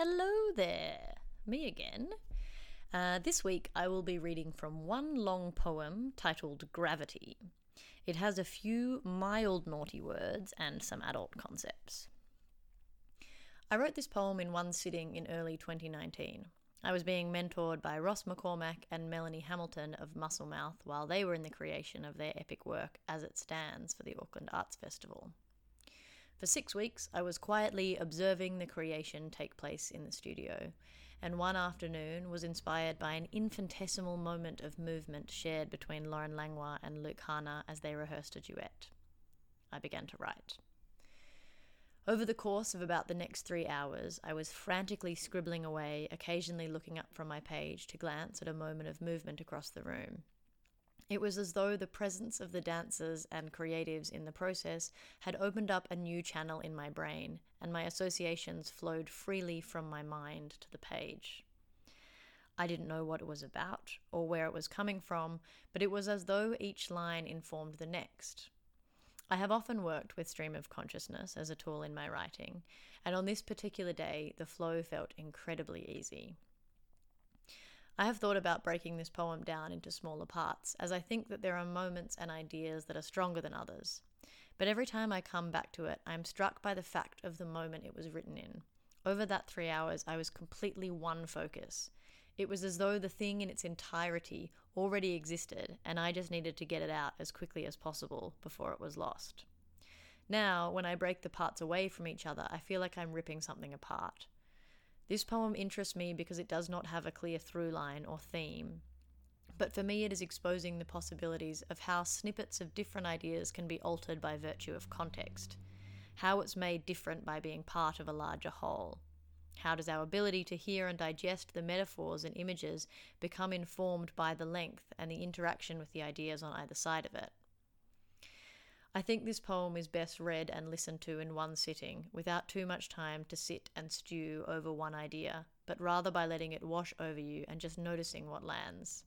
Hello there, me again. Uh, this week I will be reading from one long poem titled Gravity. It has a few mild naughty words and some adult concepts. I wrote this poem in one sitting in early 2019. I was being mentored by Ross McCormack and Melanie Hamilton of Muscle Mouth while they were in the creation of their epic work As It Stands for the Auckland Arts Festival. For six weeks, I was quietly observing the creation take place in the studio, and one afternoon was inspired by an infinitesimal moment of movement shared between Lauren Langlois and Luke Hana as they rehearsed a duet. I began to write. Over the course of about the next three hours, I was frantically scribbling away, occasionally looking up from my page to glance at a moment of movement across the room. It was as though the presence of the dancers and creatives in the process had opened up a new channel in my brain, and my associations flowed freely from my mind to the page. I didn't know what it was about or where it was coming from, but it was as though each line informed the next. I have often worked with stream of consciousness as a tool in my writing, and on this particular day, the flow felt incredibly easy. I have thought about breaking this poem down into smaller parts, as I think that there are moments and ideas that are stronger than others. But every time I come back to it, I am struck by the fact of the moment it was written in. Over that three hours, I was completely one focus. It was as though the thing in its entirety already existed, and I just needed to get it out as quickly as possible before it was lost. Now, when I break the parts away from each other, I feel like I'm ripping something apart. This poem interests me because it does not have a clear through line or theme. But for me, it is exposing the possibilities of how snippets of different ideas can be altered by virtue of context, how it's made different by being part of a larger whole. How does our ability to hear and digest the metaphors and images become informed by the length and the interaction with the ideas on either side of it? I think this poem is best read and listened to in one sitting, without too much time to sit and stew over one idea, but rather by letting it wash over you and just noticing what lands.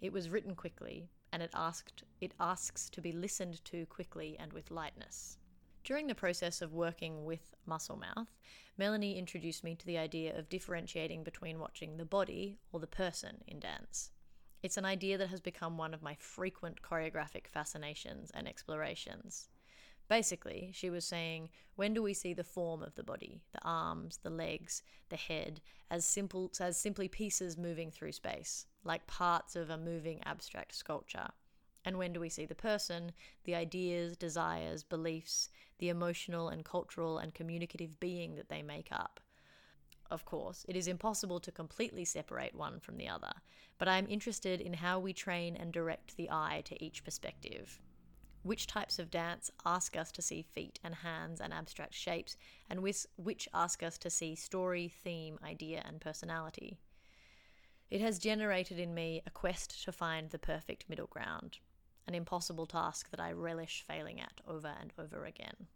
It was written quickly, and it asked it asks to be listened to quickly and with lightness. During the process of working with muscle mouth, Melanie introduced me to the idea of differentiating between watching the body or the person in dance. It's an idea that has become one of my frequent choreographic fascinations and explorations. Basically, she was saying, when do we see the form of the body, the arms, the legs, the head, as simple as simply pieces moving through space, like parts of a moving abstract sculpture? And when do we see the person, the ideas, desires, beliefs, the emotional and cultural and communicative being that they make up? Of course, it is impossible to completely separate one from the other, but I am interested in how we train and direct the eye to each perspective. Which types of dance ask us to see feet and hands and abstract shapes, and which ask us to see story, theme, idea, and personality? It has generated in me a quest to find the perfect middle ground, an impossible task that I relish failing at over and over again.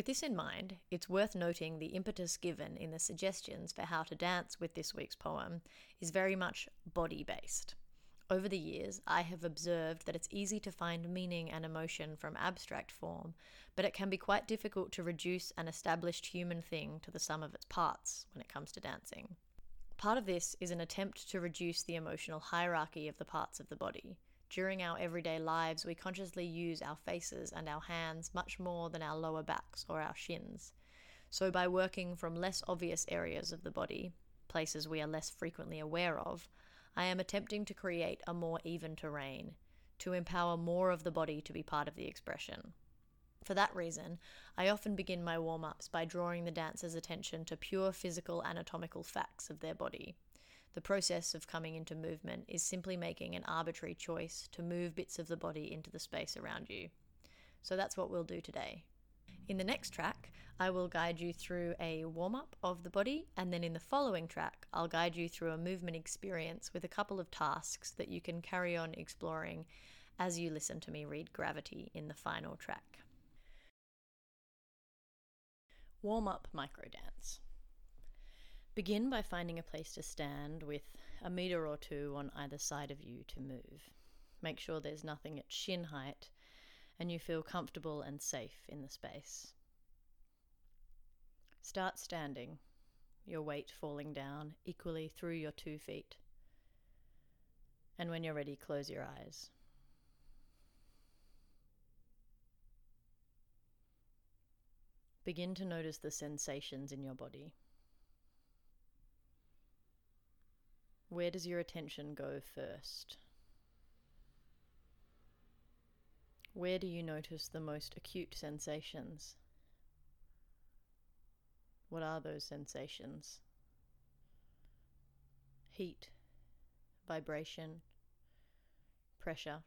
With this in mind, it's worth noting the impetus given in the suggestions for how to dance with this week's poem is very much body based. Over the years, I have observed that it's easy to find meaning and emotion from abstract form, but it can be quite difficult to reduce an established human thing to the sum of its parts when it comes to dancing. Part of this is an attempt to reduce the emotional hierarchy of the parts of the body. During our everyday lives, we consciously use our faces and our hands much more than our lower backs or our shins. So, by working from less obvious areas of the body, places we are less frequently aware of, I am attempting to create a more even terrain, to empower more of the body to be part of the expression. For that reason, I often begin my warm ups by drawing the dancer's attention to pure physical anatomical facts of their body. The process of coming into movement is simply making an arbitrary choice to move bits of the body into the space around you. So that's what we'll do today. In the next track, I will guide you through a warm up of the body, and then in the following track, I'll guide you through a movement experience with a couple of tasks that you can carry on exploring as you listen to me read Gravity in the final track. Warm up microdance. Begin by finding a place to stand with a metre or two on either side of you to move. Make sure there's nothing at shin height and you feel comfortable and safe in the space. Start standing, your weight falling down equally through your two feet. And when you're ready, close your eyes. Begin to notice the sensations in your body. Where does your attention go first? Where do you notice the most acute sensations? What are those sensations? Heat, vibration, pressure.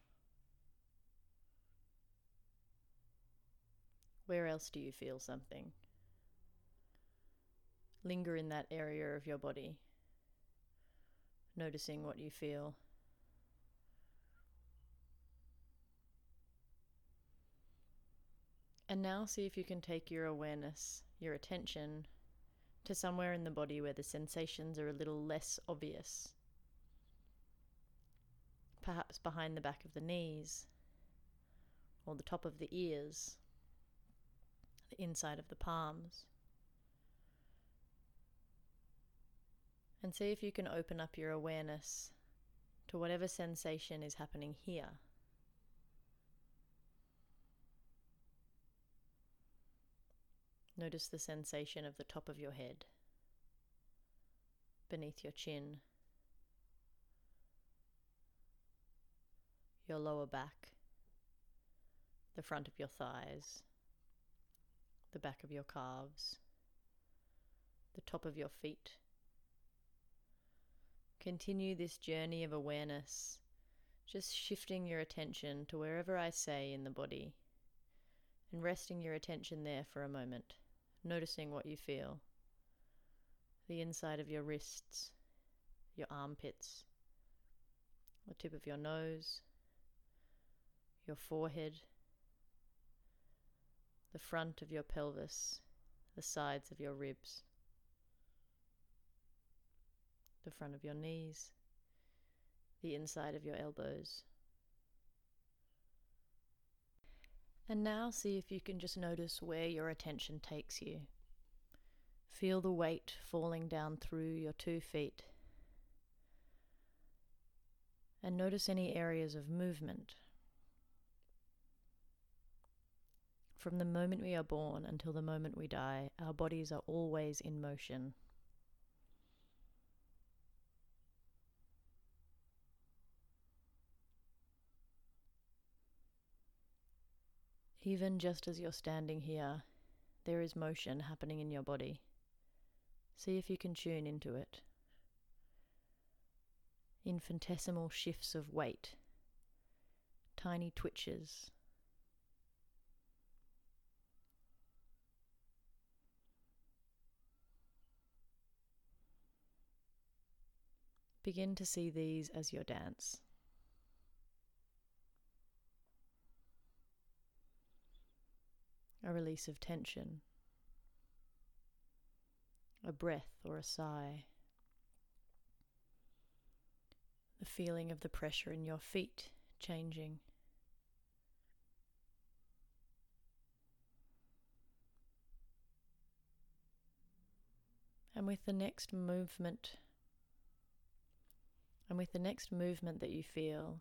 Where else do you feel something? Linger in that area of your body, noticing what you feel. And now see if you can take your awareness, your attention, to somewhere in the body where the sensations are a little less obvious. Perhaps behind the back of the knees, or the top of the ears, the inside of the palms. And see if you can open up your awareness to whatever sensation is happening here. Notice the sensation of the top of your head, beneath your chin, your lower back, the front of your thighs, the back of your calves, the top of your feet. Continue this journey of awareness, just shifting your attention to wherever I say in the body and resting your attention there for a moment noticing what you feel the inside of your wrists, your armpits, the tip of your nose, your forehead, the front of your pelvis, the sides of your ribs, the front of your knees, the inside of your elbows. And now see if you can just notice where your attention takes you. Feel the weight falling down through your two feet. And notice any areas of movement. From the moment we are born until the moment we die, our bodies are always in motion. Even just as you're standing here, there is motion happening in your body. See if you can tune into it. Infinitesimal shifts of weight, tiny twitches. Begin to see these as your dance. A release of tension, a breath or a sigh, the feeling of the pressure in your feet changing. And with the next movement, and with the next movement that you feel,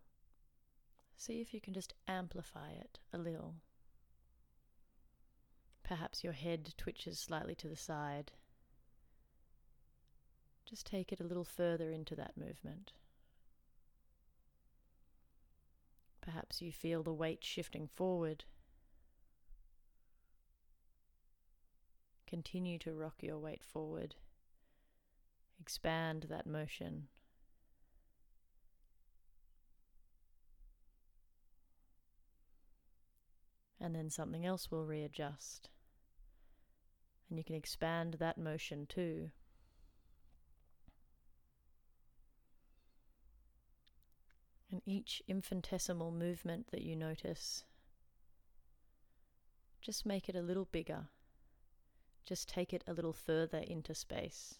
see if you can just amplify it a little. Perhaps your head twitches slightly to the side. Just take it a little further into that movement. Perhaps you feel the weight shifting forward. Continue to rock your weight forward. Expand that motion. And then something else will readjust and you can expand that motion too. And each infinitesimal movement that you notice, just make it a little bigger. Just take it a little further into space.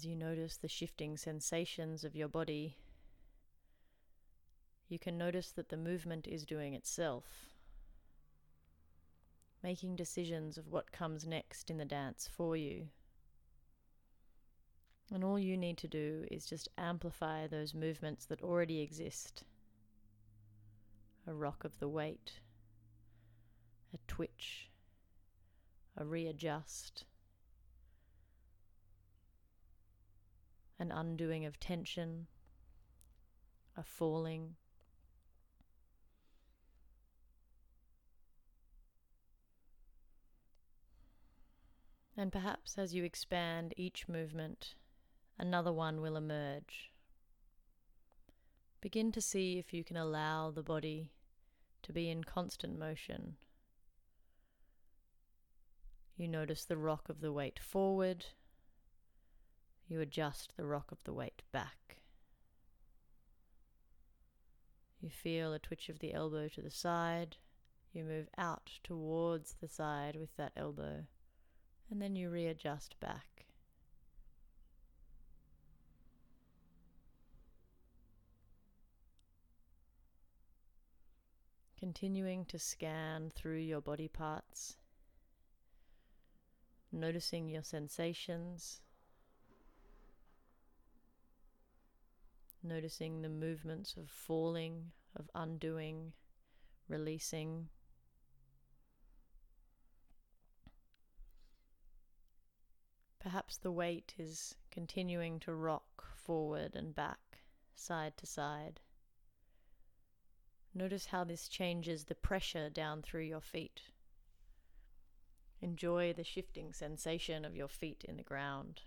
As you notice the shifting sensations of your body, you can notice that the movement is doing itself, making decisions of what comes next in the dance for you. And all you need to do is just amplify those movements that already exist a rock of the weight, a twitch, a readjust, an undoing of tension, a falling. And perhaps as you expand each movement, another one will emerge. Begin to see if you can allow the body to be in constant motion. You notice the rock of the weight forward. You adjust the rock of the weight back. You feel a twitch of the elbow to the side. You move out towards the side with that elbow, and then you readjust back. Continuing to scan through your body parts, noticing your sensations, noticing the movements of falling, of undoing, releasing. Perhaps the weight is continuing to rock forward and back, side to side. Notice how this changes the pressure down through your feet. Enjoy the shifting sensation of your feet in the ground.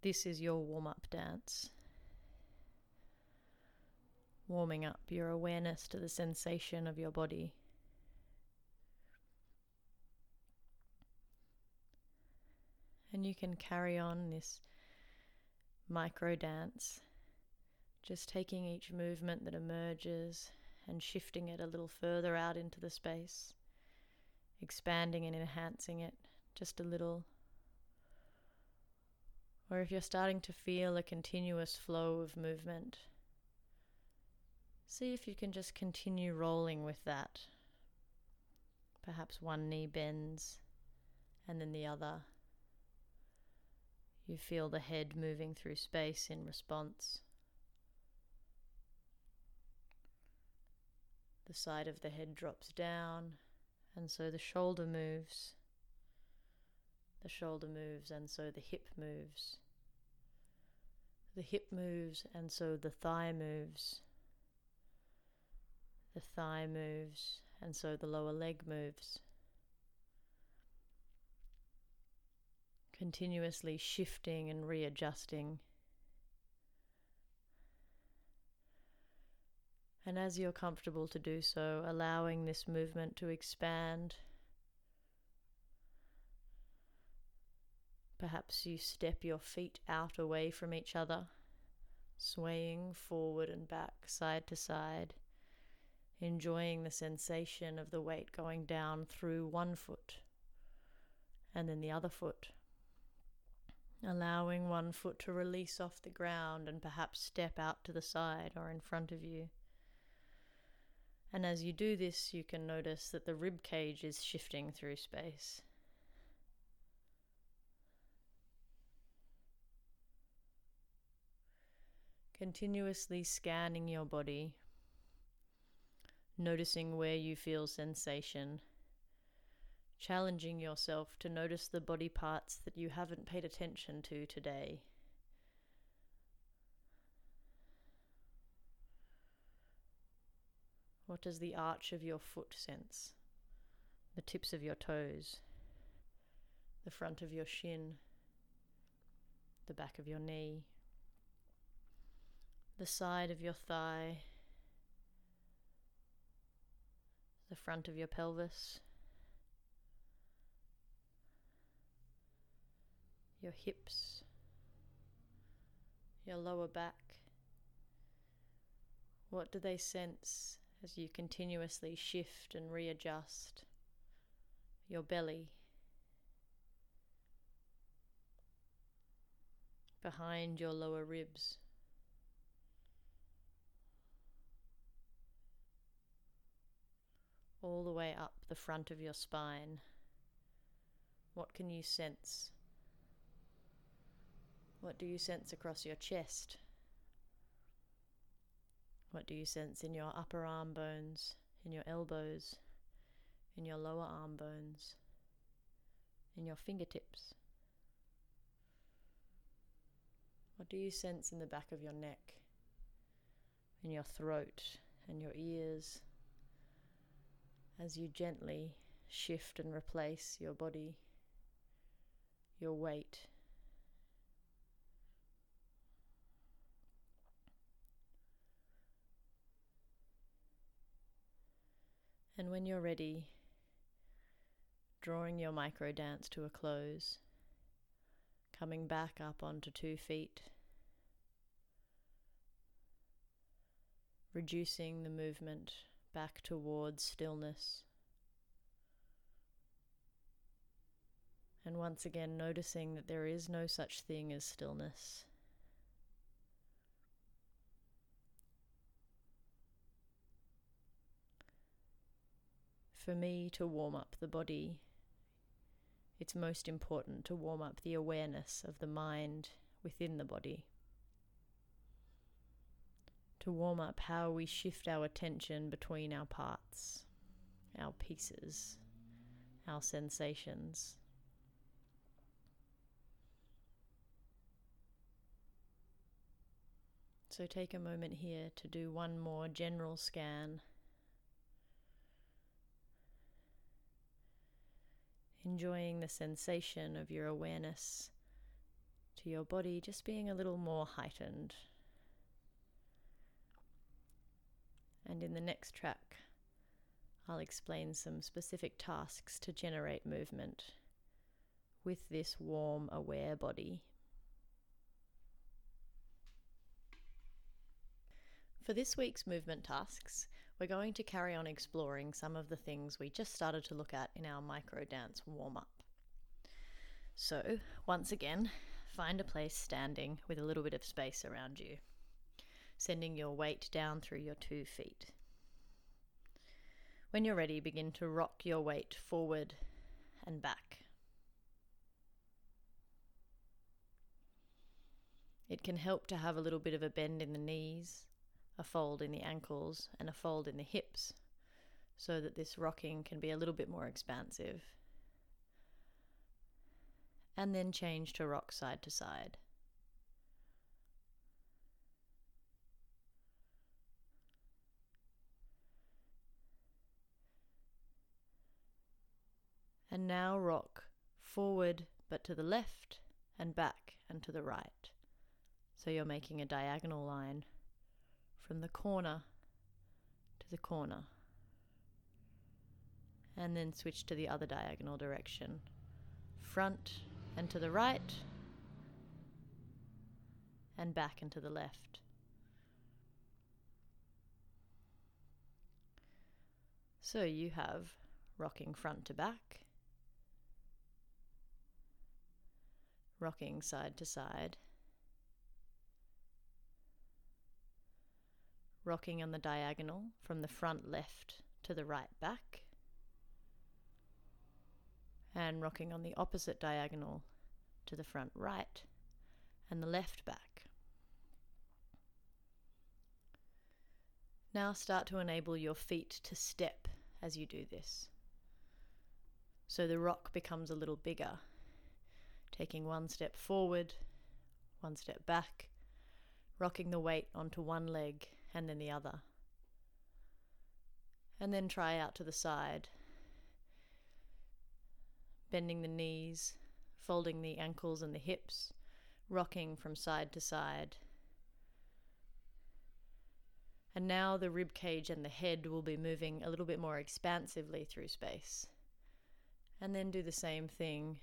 This is your warm up dance. Warming up your awareness to the sensation of your body. And you can carry on this micro dance, just taking each movement that emerges and shifting it a little further out into the space, expanding and enhancing it just a little. Or if you're starting to feel a continuous flow of movement, see if you can just continue rolling with that. Perhaps one knee bends and then the other. You feel the head moving through space in response. The side of the head drops down, and so the shoulder moves. The shoulder moves, and so the hip moves. The hip moves, and so the thigh moves. The thigh moves, and so the lower leg moves. continuously shifting and readjusting. And as you're comfortable to do so, allowing this movement to expand. Perhaps you step your feet out away from each other, swaying forward and back, side to side, enjoying the sensation of the weight going down through one foot and then the other foot allowing one foot to release off the ground and perhaps step out to the side or in front of you. And as you do this, you can notice that the rib cage is shifting through space. Continuously scanning your body, noticing where you feel sensation challenging yourself to notice the body parts that you haven't paid attention to today. What does the arch of your foot sense? The tips of your toes, the front of your shin, the back of your knee, the side of your thigh, the front of your pelvis, your hips, your lower back. What do they sense as you continuously shift and readjust your belly behind your lower ribs. All the way up the front of your spine. What can you sense? What do you sense across your chest? What do you sense in your upper arm bones, in your elbows, in your lower arm bones, in your fingertips? What do you sense in the back of your neck, in your throat, and your ears as you gently shift and replace your body, your weight? And when you're ready, drawing your micro dance to a close, coming back up onto two feet, reducing the movement back towards stillness. And once again, noticing that there is no such thing as stillness. for me to warm up the body, it's most important to warm up the awareness of the mind within the body. To warm up how we shift our attention between our parts, our pieces, our sensations. So take a moment here to do one more general scan enjoying the sensation of your awareness to your body just being a little more heightened. And in the next track, I'll explain some specific tasks to generate movement with this warm, aware body. For this week's movement tasks, we're going to carry on exploring some of the things we just started to look at in our micro dance warm up. So, once again, find a place standing with a little bit of space around you, sending your weight down through your two feet. When you're ready, begin to rock your weight forward and back. It can help to have a little bit of a bend in the knees a fold in the ankles, and a fold in the hips so that this rocking can be a little bit more expansive. And then change to rock side to side. And now rock forward but to the left and back and to the right. So you're making a diagonal line from the corner to the corner. And then switch to the other diagonal direction. Front and to the right, and back and to the left. So you have rocking front to back, rocking side to side, rocking on the diagonal from the front left to the right back, and rocking on the opposite diagonal to the front right and the left back. Now start to enable your feet to step as you do this. So the rock becomes a little bigger, taking one step forward, one step back, rocking the weight onto one leg and then the other. And then try out to the side, bending the knees, folding the ankles and the hips, rocking from side to side. And now the rib cage and the head will be moving a little bit more expansively through space. And then do the same thing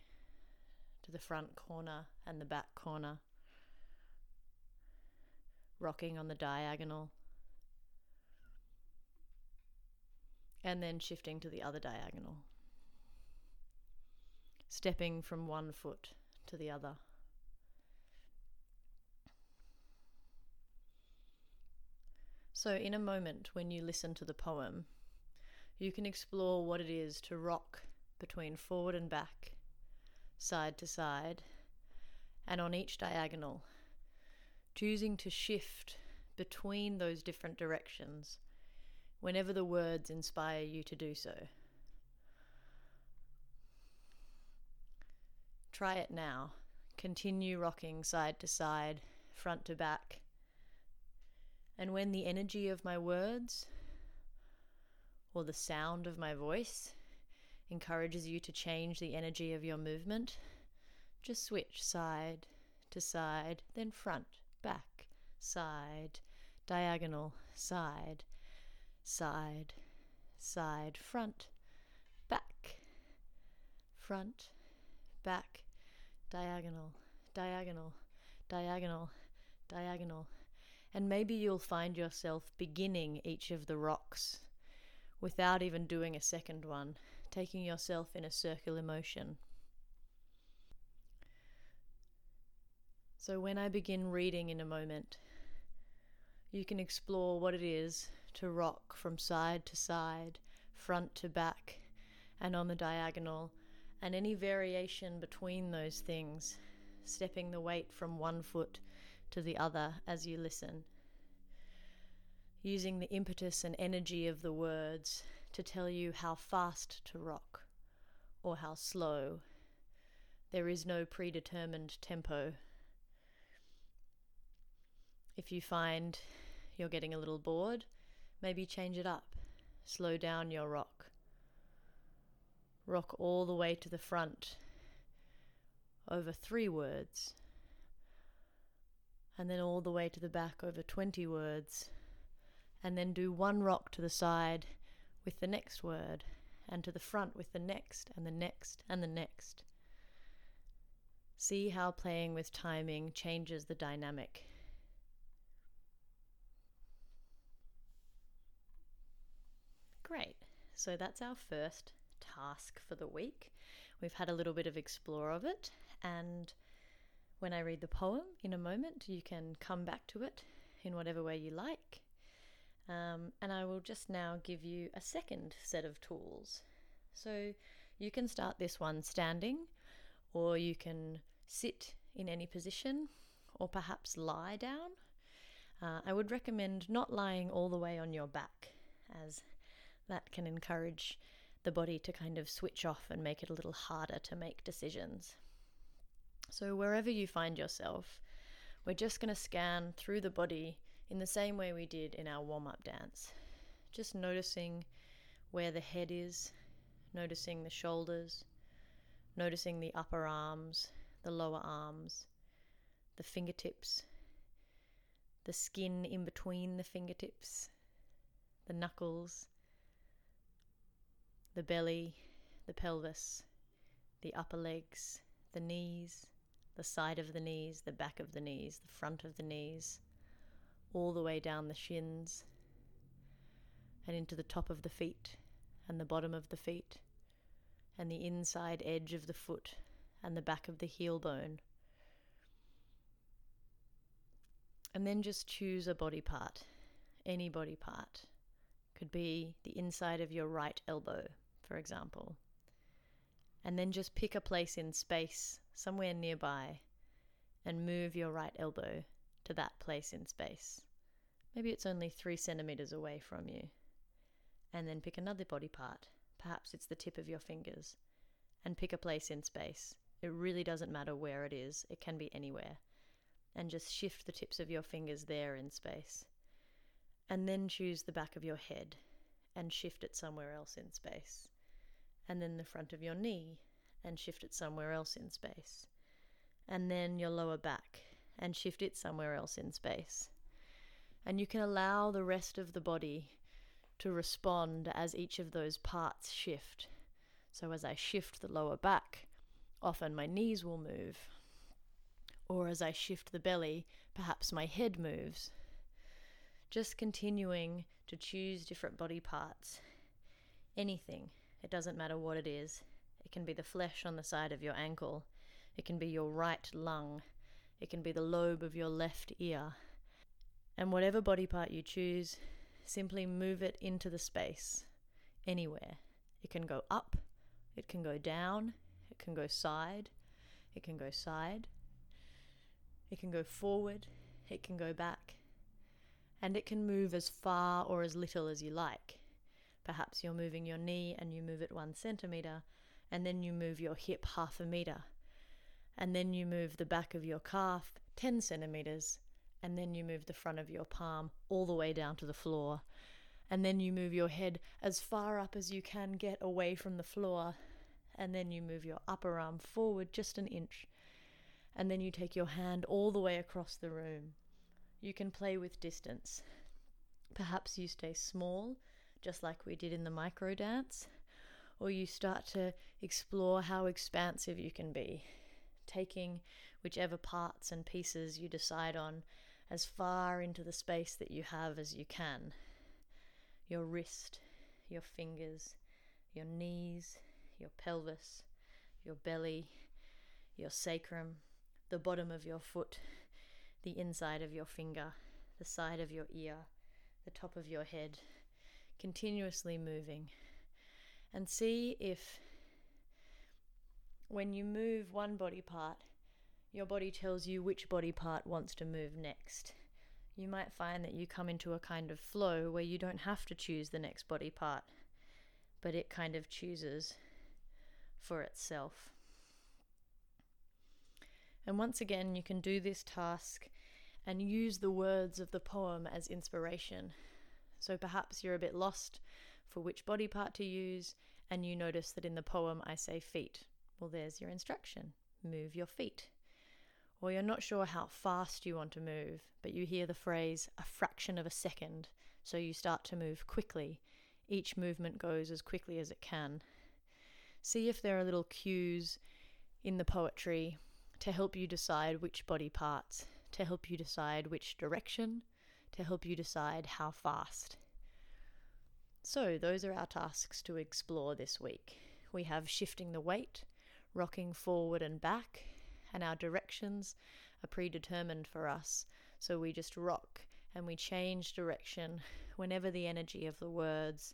to the front corner and the back corner rocking on the diagonal. and then shifting to the other diagonal. Stepping from one foot to the other. So, in a moment, when you listen to the poem, you can explore what it is to rock between forward and back, side to side, and on each diagonal, choosing to shift between those different directions whenever the words inspire you to do so. Try it now. Continue rocking side to side, front to back. And when the energy of my words or the sound of my voice encourages you to change the energy of your movement, just switch side to side, then front, back, side, diagonal, side, side, side, front, back, front, back, diagonal, diagonal, diagonal, diagonal. And maybe you'll find yourself beginning each of the rocks without even doing a second one, taking yourself in a circular motion. So, when I begin reading in a moment, you can explore what it is to rock from side to side, front to back, and on the diagonal, and any variation between those things, stepping the weight from one foot to the other as you listen. Using the impetus and energy of the words to tell you how fast to rock or how slow. There is no predetermined tempo. If you find you're getting a little bored, maybe change it up. Slow down your rock. Rock all the way to the front over three words, and then all the way to the back over 20 words, and then do one rock to the side with the next word, and to the front with the next, and the next, and the next. See how playing with timing changes the dynamic. Great. So that's our first task for the week. We've had a little bit of explore of it, and when I read the poem in a moment, you can come back to it in whatever way you like. Um, and I will just now give you a second set of tools. So you can start this one standing, or you can sit in any position, or perhaps lie down. Uh, I would recommend not lying all the way on your back, as that can encourage the body to kind of switch off and make it a little harder to make decisions. So, wherever you find yourself, we're just going to scan through the body in the same way we did in our warm up dance. Just noticing where the head is, noticing the shoulders, noticing the upper arms, the lower arms, the fingertips, the skin in between the fingertips, the knuckles, the belly, the pelvis, the upper legs, the knees, the side of the knees, the back of the knees, the front of the knees, all the way down the shins and into the top of the feet and the bottom of the feet and the inside edge of the foot and the back of the heel bone. And then just choose a body part, any body part. Could be the inside of your right elbow, for example. And then just pick a place in space, somewhere nearby, and move your right elbow to that place in space. Maybe it's only three centimeters away from you. And then pick another body part. Perhaps it's the tip of your fingers. And pick a place in space. It really doesn't matter where it is, it can be anywhere. And just shift the tips of your fingers there in space. And then choose the back of your head and shift it somewhere else in space and then the front of your knee and shift it somewhere else in space. And then your lower back and shift it somewhere else in space. And you can allow the rest of the body to respond as each of those parts shift. So as I shift the lower back, often my knees will move. Or as I shift the belly, perhaps my head moves. Just continuing to choose different body parts anything. It doesn't matter what it is. It can be the flesh on the side of your ankle. It can be your right lung. It can be the lobe of your left ear. And whatever body part you choose, simply move it into the space, anywhere. It can go up, it can go down, it can go side, it can go side, it can go forward, it can go back, and it can move as far or as little as you like. Perhaps you're moving your knee and you move it one centimeter, and then you move your hip half a meter, and then you move the back of your calf 10 centimeters, and then you move the front of your palm all the way down to the floor, and then you move your head as far up as you can get away from the floor, and then you move your upper arm forward just an inch, and then you take your hand all the way across the room. You can play with distance. Perhaps you stay small, just like we did in the micro dance, or you start to explore how expansive you can be, taking whichever parts and pieces you decide on as far into the space that you have as you can. Your wrist, your fingers, your knees, your pelvis, your belly, your sacrum, the bottom of your foot, the inside of your finger, the side of your ear, the top of your head, continuously moving. And see if when you move one body part, your body tells you which body part wants to move next. You might find that you come into a kind of flow where you don't have to choose the next body part, but it kind of chooses for itself. And once again, you can do this task and use the words of the poem as inspiration. So perhaps you're a bit lost for which body part to use, and you notice that in the poem I say feet. Well, there's your instruction move your feet. Or you're not sure how fast you want to move, but you hear the phrase a fraction of a second, so you start to move quickly. Each movement goes as quickly as it can. See if there are little cues in the poetry to help you decide which body parts, to help you decide which direction, to help you decide how fast. So, those are our tasks to explore this week. We have shifting the weight, rocking forward and back, and our directions are predetermined for us. So, we just rock and we change direction whenever the energy of the words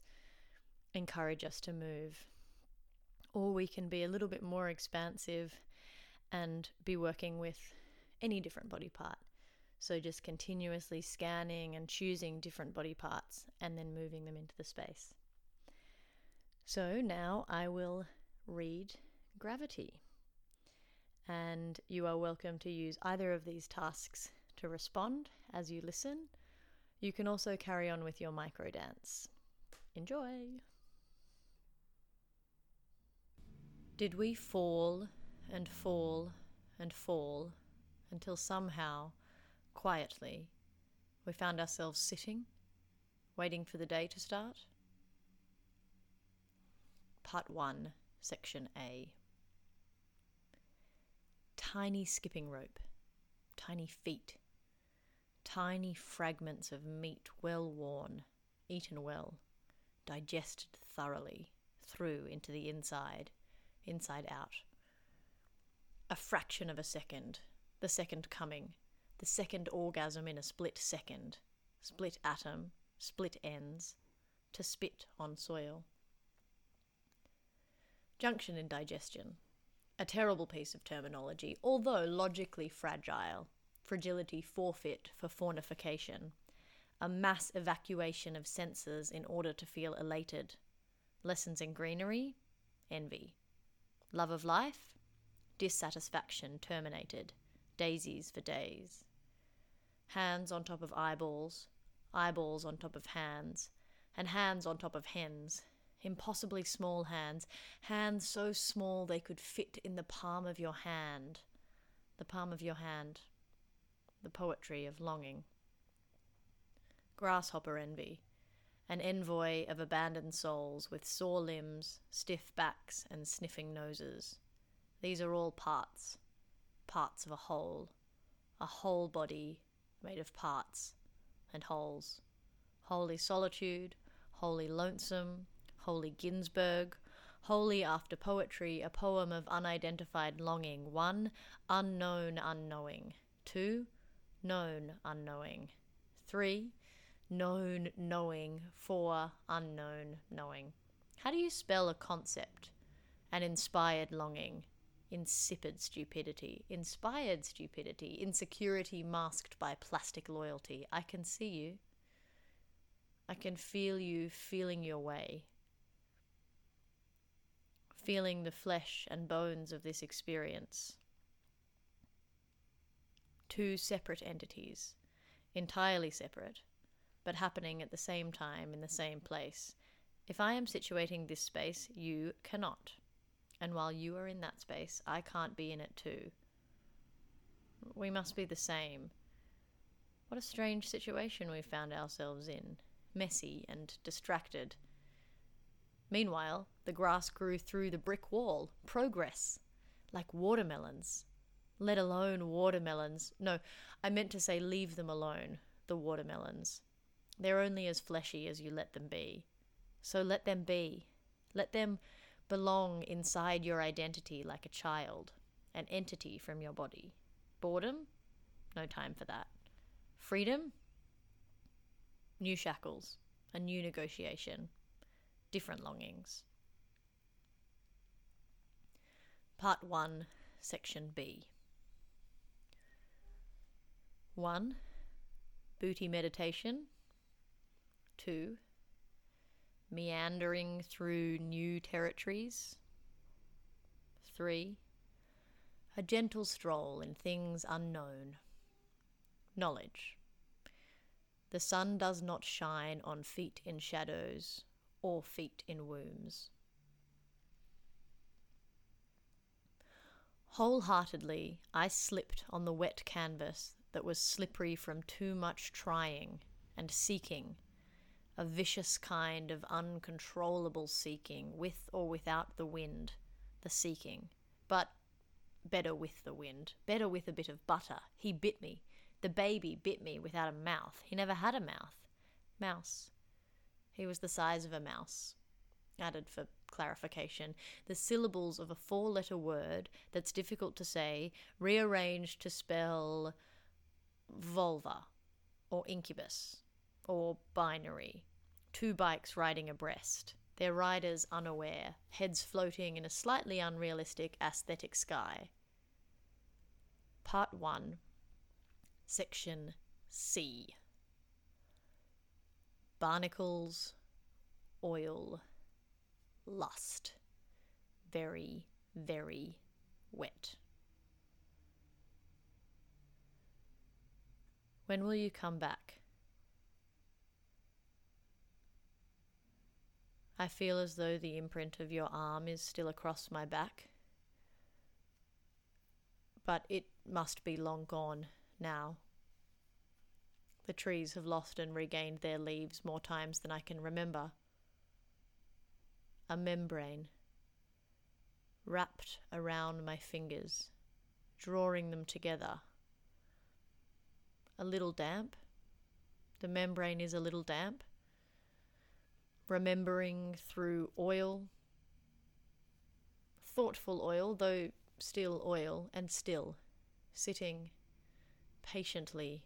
encourage us to move. Or we can be a little bit more expansive and be working with any different body part. So just continuously scanning and choosing different body parts and then moving them into the space. So now I will read gravity. And you are welcome to use either of these tasks to respond as you listen. You can also carry on with your micro dance. Enjoy! Did we fall and fall and fall until somehow, quietly, we found ourselves sitting, waiting for the day to start? Part 1, Section A. Tiny skipping rope, tiny feet, tiny fragments of meat well worn, eaten well, digested thoroughly, through into the inside, inside out a fraction of a second, the second coming, the second orgasm in a split second, split atom, split ends, to spit on soil. Junction in digestion. A terrible piece of terminology, although logically fragile. Fragility forfeit for faunification. A mass evacuation of senses in order to feel elated. Lessons in greenery? Envy. Love of life? dissatisfaction terminated, daisies for days. Hands on top of eyeballs, eyeballs on top of hands, and hands on top of hens. Impossibly small hands, hands so small they could fit in the palm of your hand. The palm of your hand. The poetry of longing. Grasshopper envy, an envoy of abandoned souls with sore limbs, stiff backs, and sniffing noses. These are all parts, parts of a whole, a whole body made of parts and wholes. Holy solitude, holy lonesome, Holy Ginsberg. Holy after poetry, a poem of unidentified longing. One, unknown unknowing. Two, known unknowing. Three, known knowing. Four, unknown knowing. How do you spell a concept? An inspired longing. Insipid stupidity. Inspired stupidity. Insecurity masked by plastic loyalty. I can see you. I can feel you feeling your way. Feeling the flesh and bones of this experience. Two separate entities, entirely separate, but happening at the same time in the same place. If I am situating this space, you cannot. And while you are in that space, I can't be in it too. We must be the same. What a strange situation we've found ourselves in messy and distracted. Meanwhile, the grass grew through the brick wall. Progress. Like watermelons. Let alone watermelons. No, I meant to say leave them alone, the watermelons. They're only as fleshy as you let them be. So let them be. Let them belong inside your identity like a child, an entity from your body. Boredom? No time for that. Freedom? New shackles, a new negotiation, different longings. Part 1, Section B. 1. Booty meditation. 2 meandering through new territories. 3. A gentle stroll in things unknown. Knowledge. The sun does not shine on feet in shadows or feet in wombs. Wholeheartedly, I slipped on the wet canvas that was slippery from too much trying and seeking a vicious kind of uncontrollable seeking, with or without the wind, the seeking. But better with the wind, better with a bit of butter. He bit me. The baby bit me without a mouth. He never had a mouth. Mouse. He was the size of a mouse. Added for clarification, the syllables of a four letter word that's difficult to say, rearranged to spell vulva, or incubus, or binary, two bikes riding abreast, their riders unaware, heads floating in a slightly unrealistic aesthetic sky. Part 1, Section C Barnacles, oil, lust. Very, very wet. When will you come back? I feel as though the imprint of your arm is still across my back. But it must be long gone now. The trees have lost and regained their leaves more times than I can remember. A membrane wrapped around my fingers, drawing them together. A little damp. The membrane is a little damp remembering through oil, thoughtful oil, though still oil, and still, sitting patiently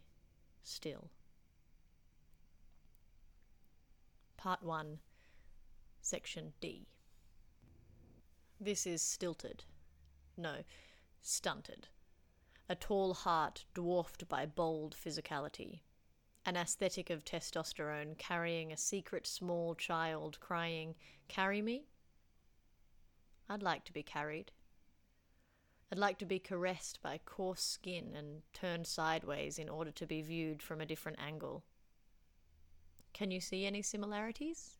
still. Part 1, Section D. This is stilted. No, stunted. A tall heart dwarfed by bold physicality an aesthetic of testosterone carrying a secret small child crying, Carry me? I'd like to be carried. I'd like to be caressed by coarse skin and turned sideways in order to be viewed from a different angle. Can you see any similarities?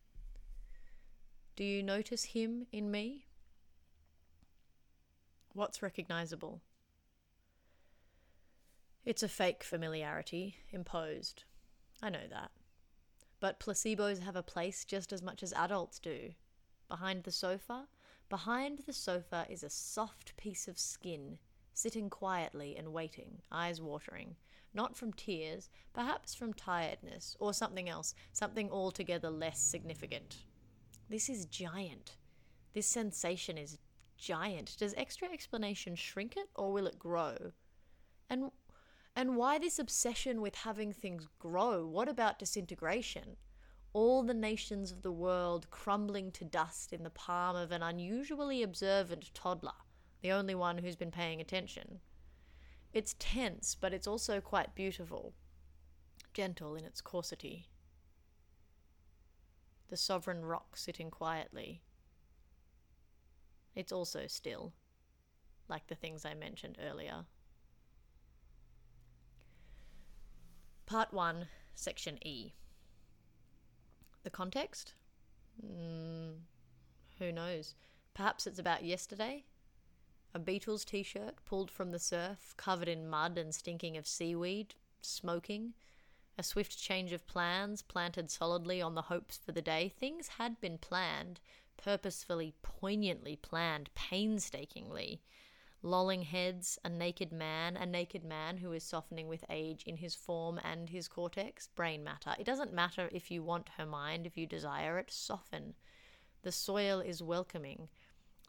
Do you notice him in me? What's recognizable? It's a fake familiarity, imposed. I know that. But placebos have a place just as much as adults do. Behind the sofa, behind the sofa is a soft piece of skin, sitting quietly and waiting, eyes watering, not from tears, perhaps from tiredness, or something else, something altogether less significant. This is giant. This sensation is giant. Does extra explanation shrink it or will it grow? And and why this obsession with having things grow? What about disintegration? All the nations of the world crumbling to dust in the palm of an unusually observant toddler, the only one who's been paying attention. It's tense, but it's also quite beautiful, gentle in its coarsity. The sovereign rock sitting quietly. It's also still, like the things I mentioned earlier. Part 1, Section E. The context? Mm, who knows? Perhaps it's about yesterday? A Beatles t shirt pulled from the surf, covered in mud and stinking of seaweed, smoking. A swift change of plans, planted solidly on the hopes for the day. Things had been planned, purposefully, poignantly planned, painstakingly lolling heads, a naked man, a naked man who is softening with age in his form and his cortex, brain matter. It doesn't matter if you want her mind, if you desire it, soften. The soil is welcoming,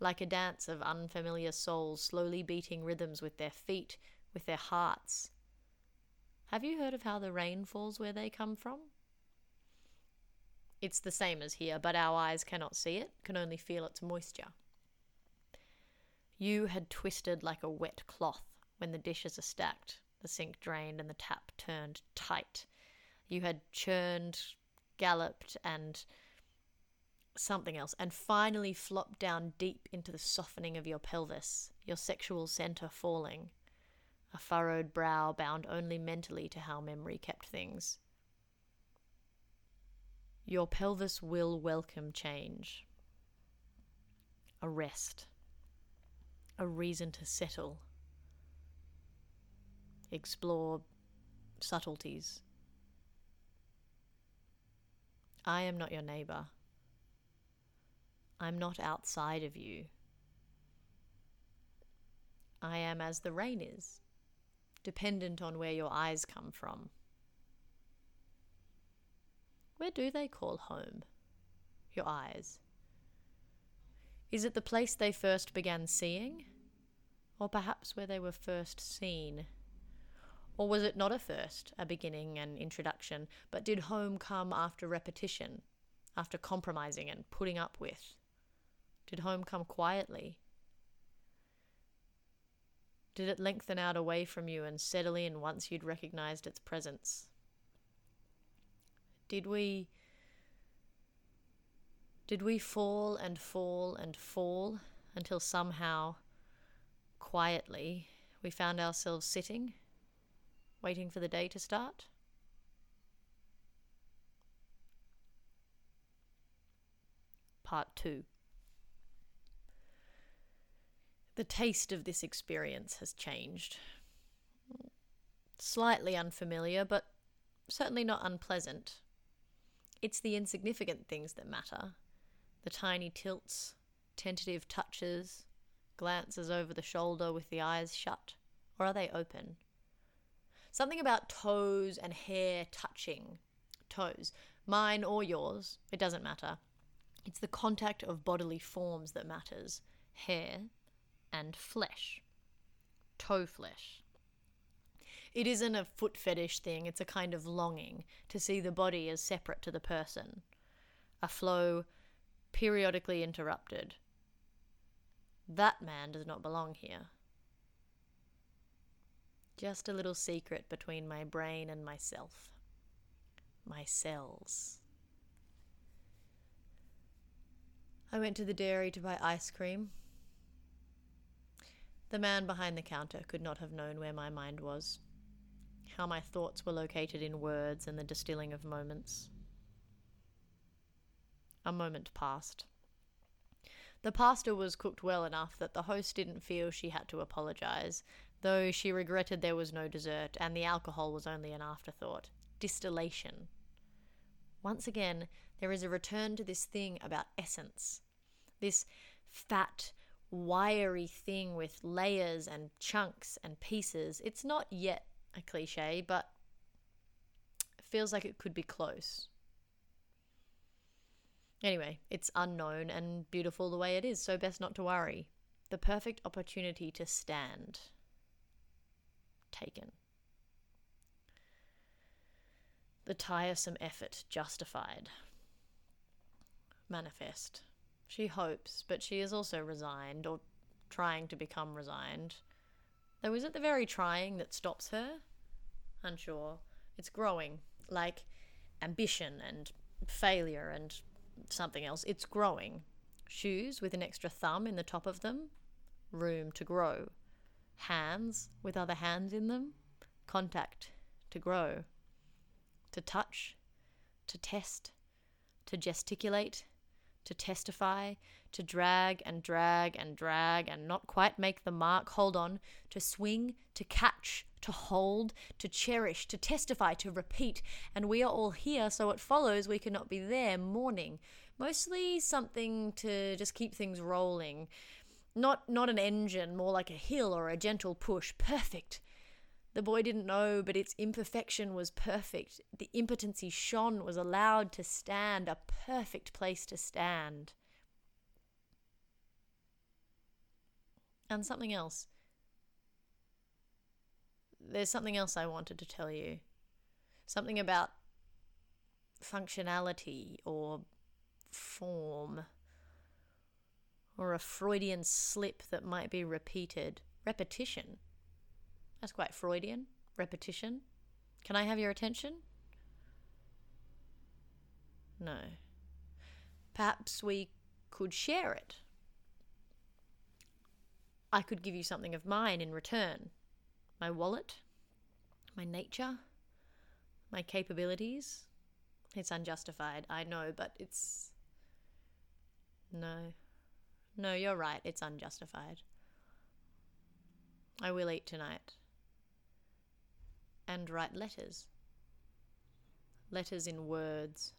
like a dance of unfamiliar souls slowly beating rhythms with their feet, with their hearts. Have you heard of how the rain falls where they come from? It's the same as here, but our eyes cannot see it, can only feel its moisture. You had twisted like a wet cloth when the dishes are stacked, the sink drained, and the tap turned tight. You had churned, galloped, and something else, and finally flopped down deep into the softening of your pelvis, your sexual center falling, a furrowed brow bound only mentally to how memory kept things. Your pelvis will welcome change. A rest a reason to settle, explore subtleties. I am not your neighbor. I'm not outside of you. I am as the rain is, dependent on where your eyes come from. Where do they call home? Your eyes. Is it the place they first began seeing? Or perhaps where they were first seen? Or was it not a first, a beginning, an introduction, but did home come after repetition, after compromising and putting up with? Did home come quietly? Did it lengthen out away from you and settle in once you'd recognized its presence? Did we did we fall and fall and fall until somehow, quietly, we found ourselves sitting, waiting for the day to start? Part 2 The taste of this experience has changed. Slightly unfamiliar, but certainly not unpleasant. It's the insignificant things that matter the tiny tilts, tentative touches, glances over the shoulder with the eyes shut, or are they open? Something about toes and hair touching. Toes, mine or yours, it doesn't matter. It's the contact of bodily forms that matters hair and flesh. Toe flesh. It isn't a foot fetish thing, it's a kind of longing to see the body as separate to the person. A flow periodically interrupted. That man does not belong here. Just a little secret between my brain and myself. My cells. I went to the dairy to buy ice cream. The man behind the counter could not have known where my mind was, how my thoughts were located in words and the distilling of moments. A moment passed. The pasta was cooked well enough that the host didn't feel she had to apologize, though she regretted there was no dessert and the alcohol was only an afterthought. Distillation. Once again, there is a return to this thing about essence. This fat, wiry thing with layers and chunks and pieces. It's not yet a cliche, but feels like it could be close. Anyway, it's unknown and beautiful the way it is, so best not to worry. The perfect opportunity to stand. Taken. The tiresome effort justified. Manifest. She hopes, but she is also resigned, or trying to become resigned. Though is it the very trying that stops her? Unsure. It's growing, like ambition and failure and something else. It's growing. Shoes with an extra thumb in the top of them, room to grow. Hands with other hands in them, contact to grow. To touch, to test, to gesticulate, to testify, to drag and drag and drag and not quite make the mark, hold on, to swing, to catch, to hold, to cherish, to testify, to repeat. And we are all here, so it follows we cannot be there mourning. Mostly something to just keep things rolling. Not not an engine, more like a hill or a gentle push. Perfect. The boy didn't know, but its imperfection was perfect. The impotency shone, was allowed to stand, a perfect place to stand. And something else. There's something else I wanted to tell you. Something about functionality or form or a Freudian slip that might be repeated. Repetition. That's quite Freudian. Repetition. Can I have your attention? No. Perhaps we could share it. I could give you something of mine in return my wallet, my nature, my capabilities. It's unjustified, I know, but it's. No. No, you're right, it's unjustified. I will eat tonight. And write letters. Letters in words.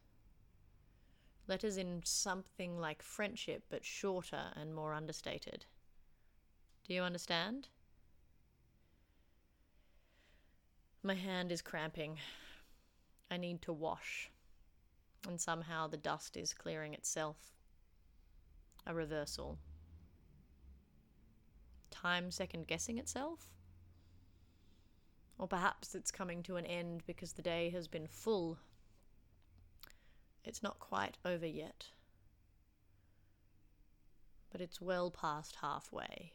Letters in something like friendship, but shorter and more understated. Do you understand? My hand is cramping. I need to wash. And somehow the dust is clearing itself. A reversal. Time second guessing itself? Or perhaps it's coming to an end because the day has been full. It's not quite over yet. But it's well past halfway.